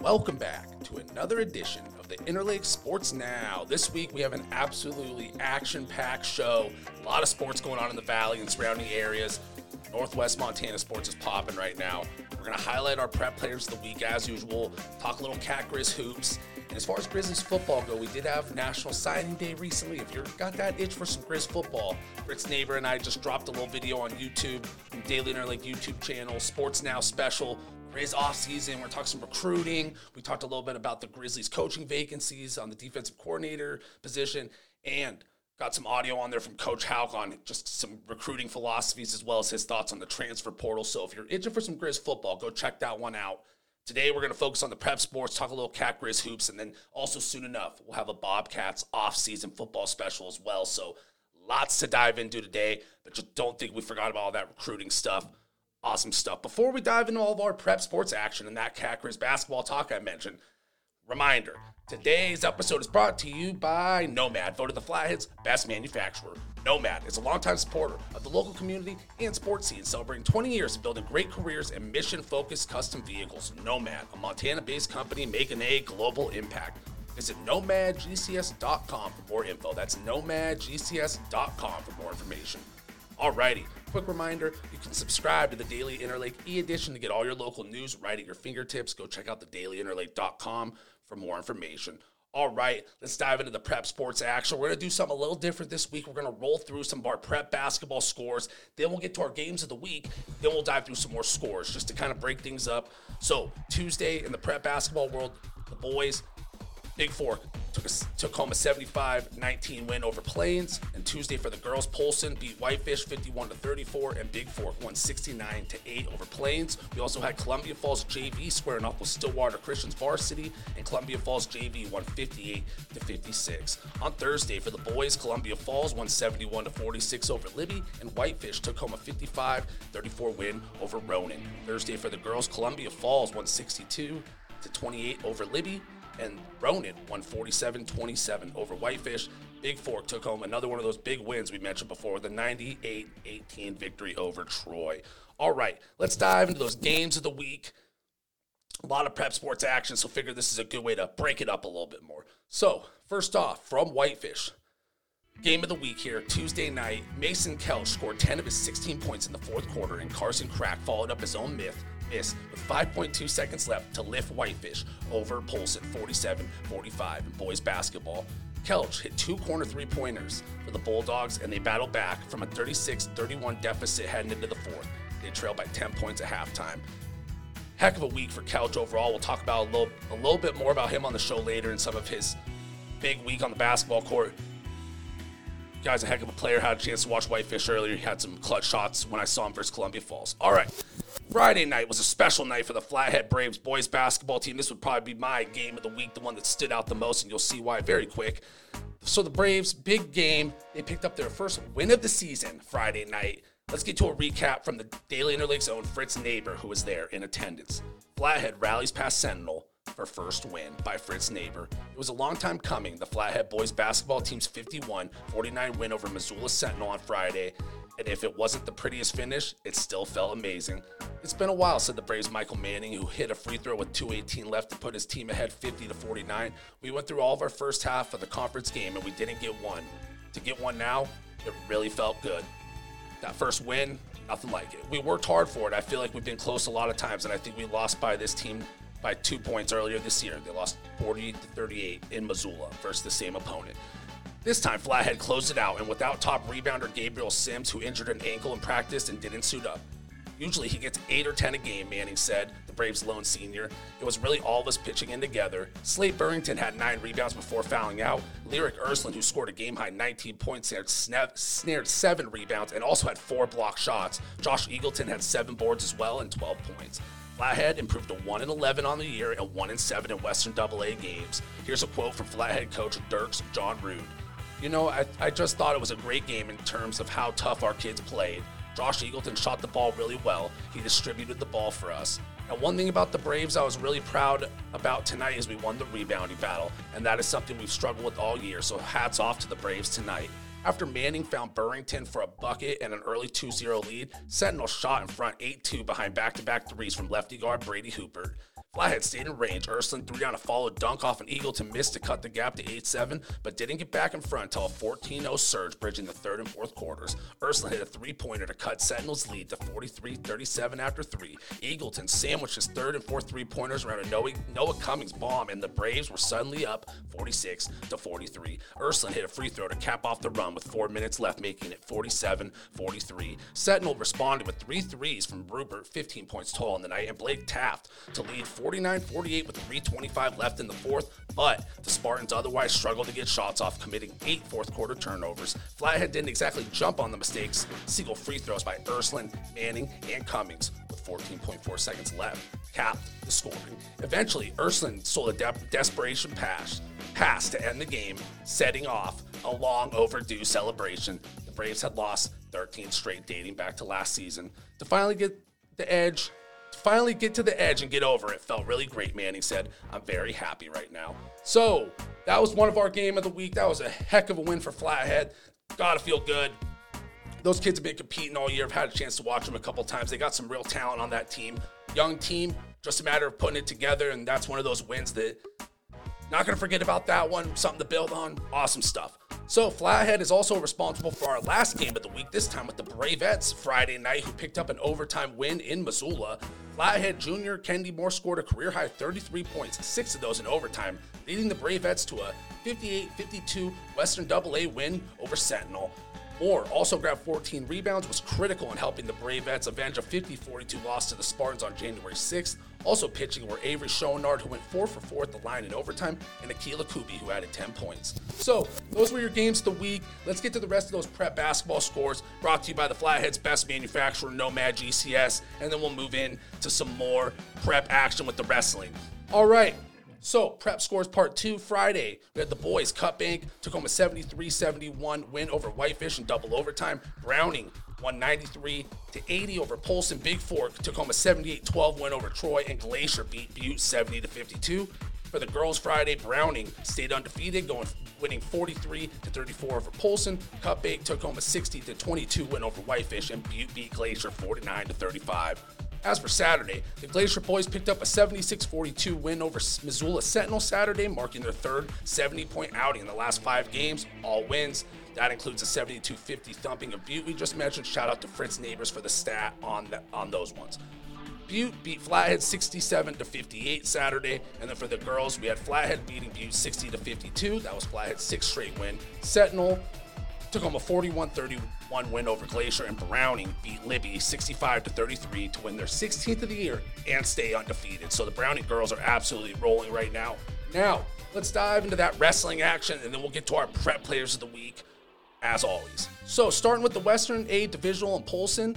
Welcome back to another edition of the Interlake Sports Now. This week we have an absolutely action packed show. A lot of sports going on in the valley and surrounding areas. Northwest Montana sports is popping right now. We're going to highlight our prep players of the week as usual, talk a little Cat Grizz hoops. And as far as Grizzlies football go, we did have National Signing Day recently. If you've got that itch for some Grizz football, Fritz Neighbor and I just dropped a little video on YouTube, Daily Interlake YouTube channel, Sports Now special Grizz offseason. We're talking some recruiting. We talked a little bit about the Grizzlies coaching vacancies on the defensive coordinator position and got some audio on there from Coach Hauck on just some recruiting philosophies as well as his thoughts on the transfer portal. So if you're itching for some Grizz football, go check that one out. Today we're going to focus on the prep sports, talk a little cat Grizz hoops, and then also soon enough we'll have a Bobcats off-season football special as well. So lots to dive into today, but just don't think we forgot about all that recruiting stuff. Awesome stuff. Before we dive into all of our prep sports action and that Grizz basketball talk I mentioned, reminder today's episode is brought to you by Nomad, voted the Flathead's best manufacturer. Nomad is a longtime supporter of the local community and sports scene, celebrating 20 years of building great careers and mission focused custom vehicles. Nomad, a Montana based company making a global impact. Visit nomadgcs.com for more info. That's nomadgcs.com for more information. Alrighty, quick reminder you can subscribe to the Daily Interlake e edition to get all your local news right at your fingertips. Go check out the dailyinterlake.com for more information. All right, let's dive into the prep sports action. We're going to do something a little different this week. We're going to roll through some of our prep basketball scores. Then we'll get to our games of the week. Then we'll dive through some more scores just to kind of break things up. So, Tuesday in the prep basketball world, the boys Big Fork took, a, took home a 75-19 win over Plains, and Tuesday for the girls, Polson beat Whitefish 51 to 34, and Big Fork won 69 to 8 over Plains. We also had Columbia Falls JV squaring off with Stillwater Christians varsity, and Columbia Falls JV won 58 to 56. On Thursday for the boys, Columbia Falls won 71 to 46 over Libby, and Whitefish took home a 55-34 win over Ronan. Thursday for the girls, Columbia Falls won 62 to 28 over Libby and Ronan won 47 27 over Whitefish. Big Fork took home another one of those big wins we mentioned before the 98 18 victory over Troy. All right, let's dive into those games of the week. A lot of prep sports action, so figure this is a good way to break it up a little bit more. So, first off, from Whitefish, game of the week here, Tuesday night, Mason Kelch scored 10 of his 16 points in the fourth quarter, and Carson Crack followed up his own myth miss with 5.2 seconds left to lift Whitefish over Polson 47 45 in boys basketball. Kelch hit two corner three pointers for the Bulldogs, and they battled back from a 36 31 deficit heading into the fourth. They trailed by 10 points at halftime. Heck of a week for Kelch overall. We'll talk about a little, a little bit more about him on the show later and some of his big week on the basketball court. Guy's a heck of a player. Had a chance to watch Whitefish earlier. He had some clutch shots when I saw him versus Columbia Falls. All right. Friday night was a special night for the Flathead Braves boys basketball team. This would probably be my game of the week, the one that stood out the most, and you'll see why very quick. So the Braves, big game. They picked up their first win of the season Friday night. Let's get to a recap from the Daily Interlake's own Fritz Neighbor, who was there in attendance. Flathead rallies past Sentinel for first win by Fritz Neighbor. It was a long time coming. The Flathead boys basketball team's 51 49 win over Missoula Sentinel on Friday and if it wasn't the prettiest finish, it still felt amazing. It's been a while, said the Braves' Michael Manning, who hit a free throw with 2.18 left to put his team ahead 50 to 49. We went through all of our first half of the conference game and we didn't get one. To get one now, it really felt good. That first win, nothing like it. We worked hard for it. I feel like we've been close a lot of times, and I think we lost by this team by two points earlier this year. They lost 40 to 38 in Missoula versus the same opponent. This time, Flathead closed it out, and without top rebounder Gabriel Sims, who injured an ankle in practice and didn't suit up. Usually he gets 8 or 10 a game, Manning said, the Braves' lone senior. It was really all of us pitching in together. Slade Burrington had 9 rebounds before fouling out. Lyric Ersland, who scored a game high 19 points, snared, snared 7 rebounds and also had 4 block shots. Josh Eagleton had 7 boards as well and 12 points. Flathead improved to 1 and 11 on the year and 1 and 7 in Western AA games. Here's a quote from Flathead coach Dirks John Rude. You know, I, I just thought it was a great game in terms of how tough our kids played. Josh Eagleton shot the ball really well. He distributed the ball for us. And one thing about the Braves I was really proud about tonight is we won the rebounding battle, and that is something we've struggled with all year. So hats off to the Braves tonight. After Manning found Burrington for a bucket and an early 2 0 lead, Sentinel shot in front 8 2 behind back to back threes from lefty guard Brady Hooper. Flathead stayed in range. Ersland threw down a follow dunk off an Eagleton miss to cut the gap to 8 7, but didn't get back in front until a 14 0 surge bridging the third and fourth quarters. Ersland hit a three pointer to cut Sentinel's lead to 43 37 after three. Eagleton sandwiched his third and fourth three pointers around a Noah, Noah Cummings bomb, and the Braves were suddenly up 46 to 43. Ersland hit a free throw to cap off the run with four minutes left, making it 47 43. Sentinel responded with three threes from Rupert, 15 points total in the night, and Blake Taft to lead 49 48 with 3.25 left in the fourth, but the Spartans otherwise struggled to get shots off, committing eight fourth quarter turnovers. Flathead didn't exactly jump on the mistakes. Single free throws by Ersland, Manning, and Cummings with 14.4 seconds left capped the scoring. Eventually, Ersland sold a de- desperation pass, pass to end the game, setting off a long overdue celebration. The Braves had lost 13 straight dating back to last season. To finally get the edge, finally get to the edge and get over it felt really great, man. He said. I'm very happy right now. So, that was one of our game of the week. That was a heck of a win for Flathead. Gotta feel good. Those kids have been competing all year. I've had a chance to watch them a couple times. They got some real talent on that team. Young team, just a matter of putting it together, and that's one of those wins that not gonna forget about that one. Something to build on. Awesome stuff. So Flathead is also responsible for our last game of the week, this time with the Bravettes Friday night, who picked up an overtime win in Missoula. Flathead junior Kendi Moore scored a career high 33 points, six of those in overtime, leading the Bravettes to a 58-52 Western AA win over Sentinel. Moore also grabbed 14 rebounds, was critical in helping the Bravettes avenge a 50-42 loss to the Spartans on January 6th. Also pitching were Avery Schoenard, who went 4 for 4 at the line in overtime, and Akila Kubi, who added 10 points. So, those were your games of the week. Let's get to the rest of those prep basketball scores, brought to you by the Flathead's best manufacturer, Nomad GCS, and then we'll move in to some more prep action with the wrestling. All right, so, prep scores part two Friday. We had the boys. Cut Bank took home a 73 71 win over Whitefish in double overtime. Browning 193 to 80 over Polson. Big Fork took home a 78 12 win over Troy, and Glacier beat Butte 70 to 52. For the girls Friday, Browning stayed undefeated, going winning 43 to 34 over Polson. Cut Bank took home a 60 to 22 win over Whitefish, and Butte beat Glacier 49 to 35. As for Saturday, the Glacier boys picked up a 76 42 win over Missoula Sentinel Saturday, marking their third 70 point outing in the last five games, all wins. That includes a 72 50 thumping of Butte we just mentioned. Shout out to Fritz Neighbors for the stat on, the, on those ones. Butte beat Flathead 67 to 58 Saturday, and then for the girls, we had Flathead beating Butte 60 to 52. That was Flathead's sixth straight win. Sentinel took home a 41-31 win over Glacier, and Browning beat Libby 65 to 33 to win their 16th of the year and stay undefeated. So the Browning girls are absolutely rolling right now. Now, let's dive into that wrestling action, and then we'll get to our prep players of the week, as always. So starting with the Western A Divisional in Polson,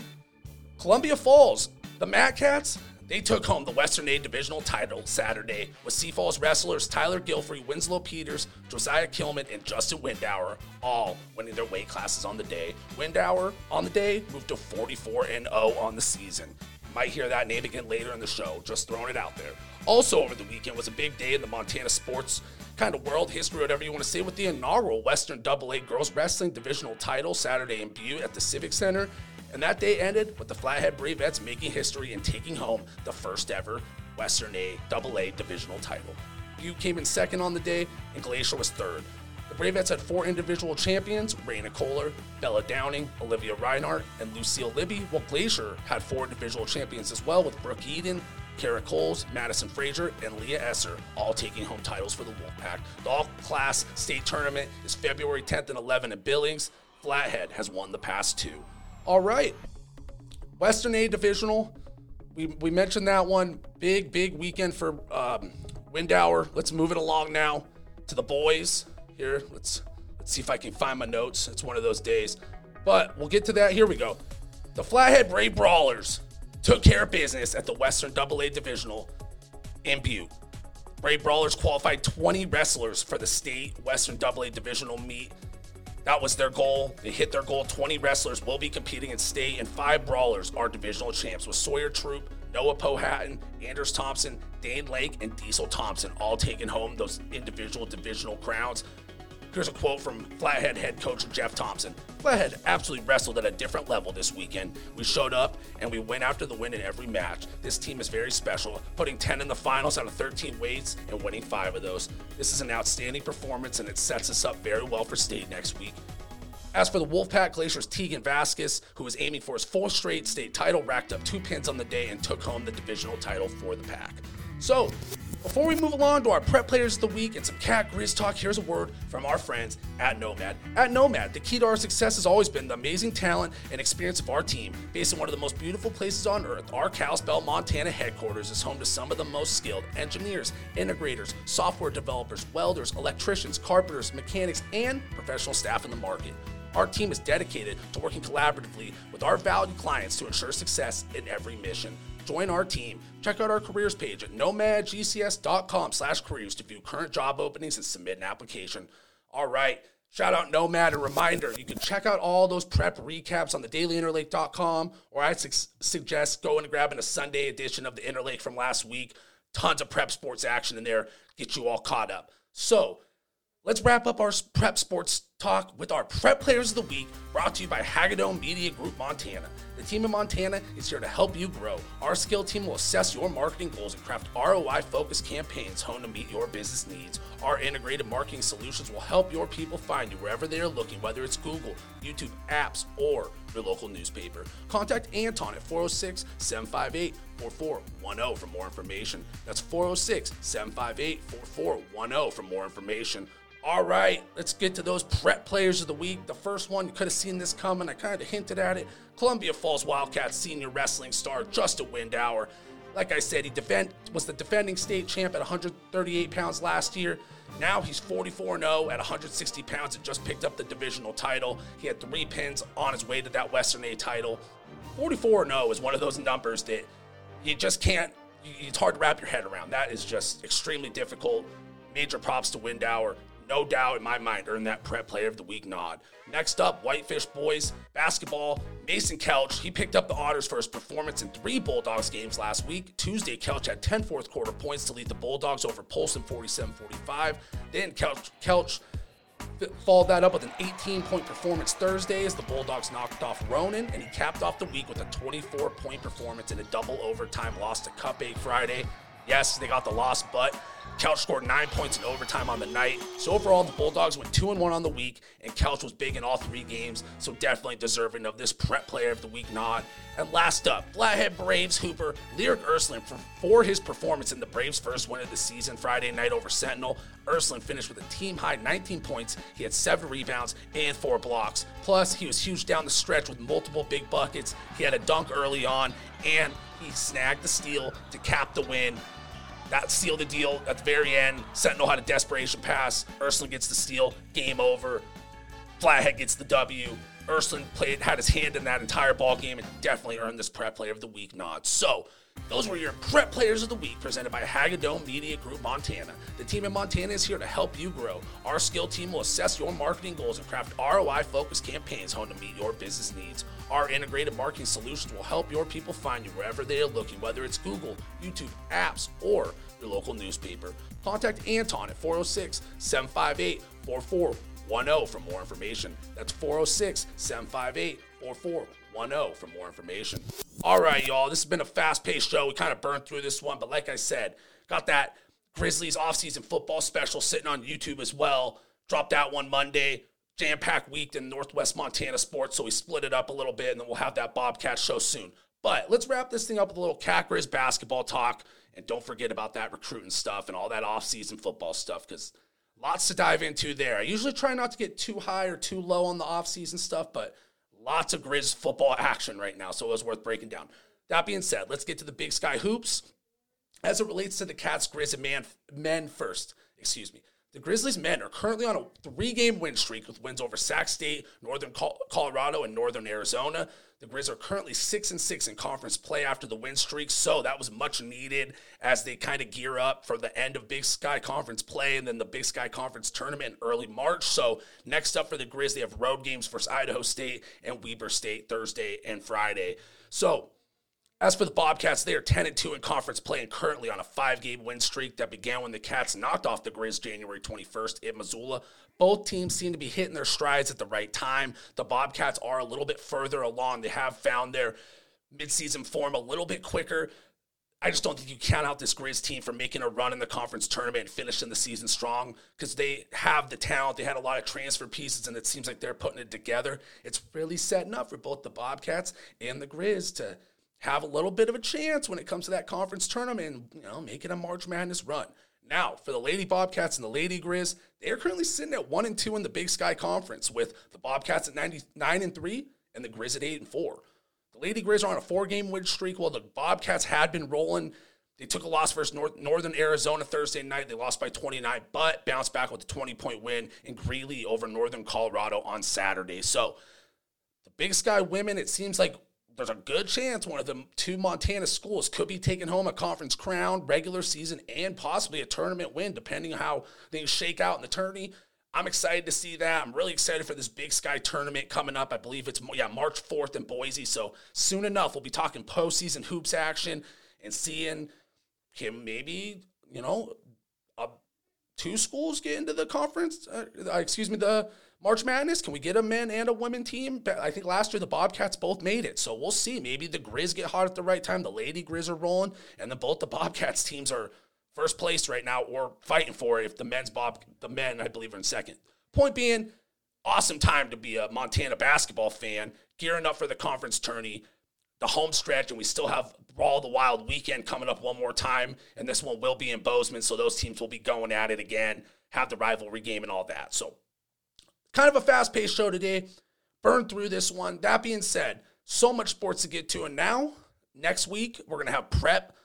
Columbia Falls, the MatCats they took home the Western A Divisional title Saturday with Sioux Falls wrestlers Tyler Gilfrey, Winslow Peters, Josiah Kilman, and Justin Windauer all winning their weight classes on the day. Windauer on the day moved to 44 and 0 on the season. You might hear that name again later in the show, just throwing it out there. Also, over the weekend was a big day in the Montana sports kind of world history, whatever you want to say, with the inaugural Western AA Girls Wrestling Divisional title Saturday in Butte at the Civic Center. And that day ended with the Flathead Bravettes making history and taking home the first ever Western A AA divisional title. Butte came in second on the day, and Glacier was third. The Bravettes had four individual champions Raina Kohler, Bella Downing, Olivia Reinhardt, and Lucille Libby, while Glacier had four individual champions as well, with Brooke Eden, Kara Coles, Madison Frazier, and Leah Esser, all taking home titles for the Wolfpack. The all class state tournament is February 10th and 11th in Billings. Flathead has won the past two. All right. Western A Divisional. We, we mentioned that one. Big, big weekend for um. Let's move it along now to the boys. Here, let's let's see if I can find my notes. It's one of those days. But we'll get to that. Here we go. The Flathead Brave Brawlers took care of business at the Western AA Divisional in Butte. Brave Brawlers qualified 20 wrestlers for the state Western AA Divisional meet that was their goal. They hit their goal. 20 wrestlers will be competing in state, and five brawlers are divisional champs with Sawyer Troop, Noah Pohatton, Anders Thompson, Dane Lake, and Diesel Thompson all taking home those individual divisional crowns. Here's a quote from Flathead head coach Jeff Thompson. Flathead absolutely wrestled at a different level this weekend. We showed up and we went after the win in every match. This team is very special, putting 10 in the finals out of 13 weights and winning five of those. This is an outstanding performance and it sets us up very well for state next week. As for the Wolfpack Glaciers, Tegan Vasquez, who was aiming for his fourth straight state title, racked up two pins on the day and took home the divisional title for the pack. So, before we move along to our prep players of the week and some cat grizz talk, here's a word from our friends at Nomad. At Nomad, the key to our success has always been the amazing talent and experience of our team. Based in one of the most beautiful places on earth, our Kalispell, Montana headquarters is home to some of the most skilled engineers, integrators, software developers, welders, electricians, carpenters, mechanics, and professional staff in the market. Our team is dedicated to working collaboratively with our valued clients to ensure success in every mission. Join our team. Check out our careers page at nomadgcs.com slash careers to view current job openings and submit an application. All right. Shout out Nomad. A reminder, you can check out all those prep recaps on the dailyinterlake.com, or I su- suggest going and grabbing a Sunday edition of the Interlake from last week. Tons of prep sports action in there. Get you all caught up. So, Let's wrap up our prep sports talk with our prep players of the week brought to you by Hagadone Media Group Montana. The team in Montana is here to help you grow. Our skill team will assess your marketing goals and craft ROI focused campaigns honed to meet your business needs. Our integrated marketing solutions will help your people find you wherever they are looking, whether it's Google, YouTube, apps, or your local newspaper. Contact Anton at 406 758 4410 for more information. That's 406 758 4410 for more information. All right, let's get to those prep players of the week. The first one, you could have seen this coming. I kind of hinted at it. Columbia Falls Wildcats senior wrestling star Justin Windauer. Like I said, he defend, was the defending state champ at 138 pounds last year. Now he's 44 0 at 160 pounds and just picked up the divisional title. He had three pins on his way to that Western A title. 44 0 is one of those numbers that you just can't, it's hard to wrap your head around. That is just extremely difficult. Major props to Windauer no doubt in my mind, earned that prep player of the week nod. Next up, Whitefish Boys basketball. Mason Kelch, he picked up the honors for his performance in three Bulldogs games last week. Tuesday, Kelch had 10 fourth quarter points to lead the Bulldogs over Polson 47 45. Then Kelch, Kelch followed that up with an 18 point performance Thursday as the Bulldogs knocked off Ronan, and he capped off the week with a 24 point performance in a double overtime loss to Cut Bank Friday. Yes, they got the loss, but Kelch scored nine points in overtime on the night. So overall, the Bulldogs went two and one on the week, and Kelch was big in all three games. So definitely deserving of this prep player of the week nod. And last up, Flathead Braves Hooper Lyric Ersland for, for his performance in the Braves' first win of the season Friday night over Sentinel. Ersland finished with a team high 19 points. He had seven rebounds and four blocks. Plus, he was huge down the stretch with multiple big buckets. He had a dunk early on, and he snagged the steal to cap the win. That sealed the deal at the very end. Sentinel had a desperation pass. Ersland gets the steal. Game over. Flathead gets the W. Ersland played had his hand in that entire ball game and definitely earned this prep player of the week nod. So those were your prep players of the week presented by Hagadone Media Group Montana. The team in Montana is here to help you grow. Our skill team will assess your marketing goals and craft ROI focused campaigns honed to meet your business needs. Our integrated marketing solutions will help your people find you wherever they are looking, whether it's Google, YouTube, apps, or your local newspaper. Contact Anton at 406 758 4410 for more information. That's 406 758 4410 for more information. All right, y'all, this has been a fast paced show. We kind of burned through this one, but like I said, got that Grizzlies offseason football special sitting on YouTube as well. Dropped that one Monday jam packed week in Northwest Montana sports, so we split it up a little bit, and then we'll have that Bobcat show soon. But let's wrap this thing up with a little Cat Grizz basketball talk, and don't forget about that recruiting stuff and all that off-season football stuff, because lots to dive into there. I usually try not to get too high or too low on the off-season stuff, but lots of Grizz football action right now, so it was worth breaking down. That being said, let's get to the Big Sky hoops. As it relates to the Cats, Grizz, and man, men first, excuse me. The Grizzlies men are currently on a three game win streak with wins over Sac State, Northern Colorado, and Northern Arizona. The Grizz are currently 6 and 6 in conference play after the win streak, so that was much needed as they kind of gear up for the end of Big Sky Conference play and then the Big Sky Conference tournament in early March. So, next up for the Grizz, they have road games versus Idaho State and Weber State Thursday and Friday. So, As for the Bobcats, they are 10 and 2 in conference play and currently on a five game win streak that began when the Cats knocked off the Grizz January 21st in Missoula. Both teams seem to be hitting their strides at the right time. The Bobcats are a little bit further along. They have found their midseason form a little bit quicker. I just don't think you count out this Grizz team for making a run in the conference tournament and finishing the season strong because they have the talent. They had a lot of transfer pieces, and it seems like they're putting it together. It's really setting up for both the Bobcats and the Grizz to have a little bit of a chance when it comes to that conference tournament you know, making a March Madness run. Now, for the Lady Bobcats and the Lady Grizz, they are currently sitting at one and two in the Big Sky Conference, with the Bobcats at 99 and three and the Grizz at eight and four. The Lady Grizz are on a four-game win streak, while the Bobcats had been rolling. They took a loss versus North, Northern Arizona Thursday night. They lost by 29, but bounced back with a 20-point win in Greeley over Northern Colorado on Saturday. So the Big Sky women, it seems like there's a good chance one of the two Montana schools could be taking home a conference crown, regular season, and possibly a tournament win, depending on how things shake out in the tourney. I'm excited to see that. I'm really excited for this Big Sky tournament coming up. I believe it's yeah March 4th in Boise. So soon enough, we'll be talking postseason hoops action and seeing him maybe you know two schools get into the conference. Uh, excuse me, the March Madness. Can we get a men and a women team? I think last year the Bobcats both made it. So we'll see. Maybe the Grizz get hot at the right time. The Lady Grizz are rolling, and then both the Bobcats teams are first place right now or fighting for it. If the men's Bob, the men, I believe, are in second. Point being, awesome time to be a Montana basketball fan, gearing up for the conference tourney, the home stretch, and we still have Brawl the Wild weekend coming up one more time, and this one will be in Bozeman, so those teams will be going at it again, have the rivalry game and all that. So Kind of a fast paced show today. Burn through this one. That being said, so much sports to get to. And now, next week, we're to have prep,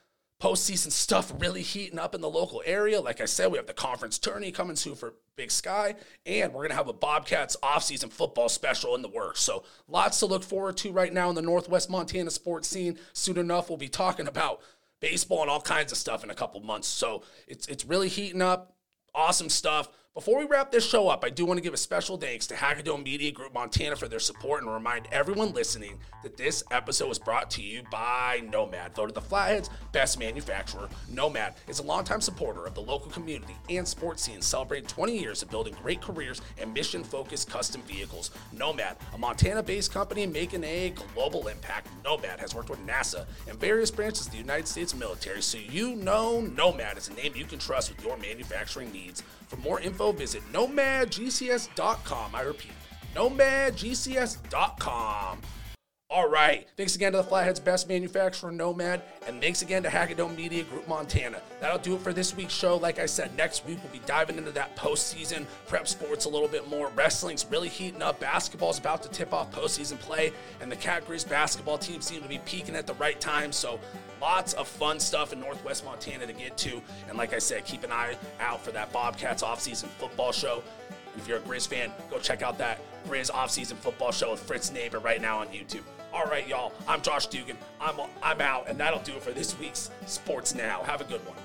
postseason stuff really heating up in the local area. Like I said, we have the conference tourney coming soon for Big Sky, and we're going to have a Bobcats offseason football special in the works. So, lots to look forward to right now in the Northwest Montana sports scene. Soon enough, we'll be talking about baseball and all kinds of stuff in a couple months. So, it's, it's really heating up. Awesome stuff. Before we wrap this show up, I do want to give a special thanks to Hagadone Media Group Montana for their support and remind everyone listening that this episode was brought to you by Nomad, voted the Flathead's best manufacturer. Nomad is a longtime supporter of the local community and sports scene, celebrating 20 years of building great careers and mission focused custom vehicles. Nomad, a Montana based company making a global impact. Nomad has worked with NASA and various branches of the United States military, so you know Nomad is a name you can trust with your manufacturing needs. For more info, visit nomadgcs.com. I repeat, nomadgcs.com. All right. Thanks again to the Flathead's best manufacturer, Nomad, and thanks again to Hagadone Media Group Montana. That'll do it for this week's show. Like I said, next week we'll be diving into that postseason prep sports a little bit more. Wrestling's really heating up. Basketball's about to tip off postseason play, and the Cat Grizz basketball team seem to be peaking at the right time. So lots of fun stuff in Northwest Montana to get to. And like I said, keep an eye out for that Bobcats offseason football show. And if you're a Grizz fan, go check out that Grizz offseason football show with Fritz Neighbor right now on YouTube. All right, y'all. I'm Josh Dugan. I'm I'm out, and that'll do it for this week's Sports Now. Have a good one.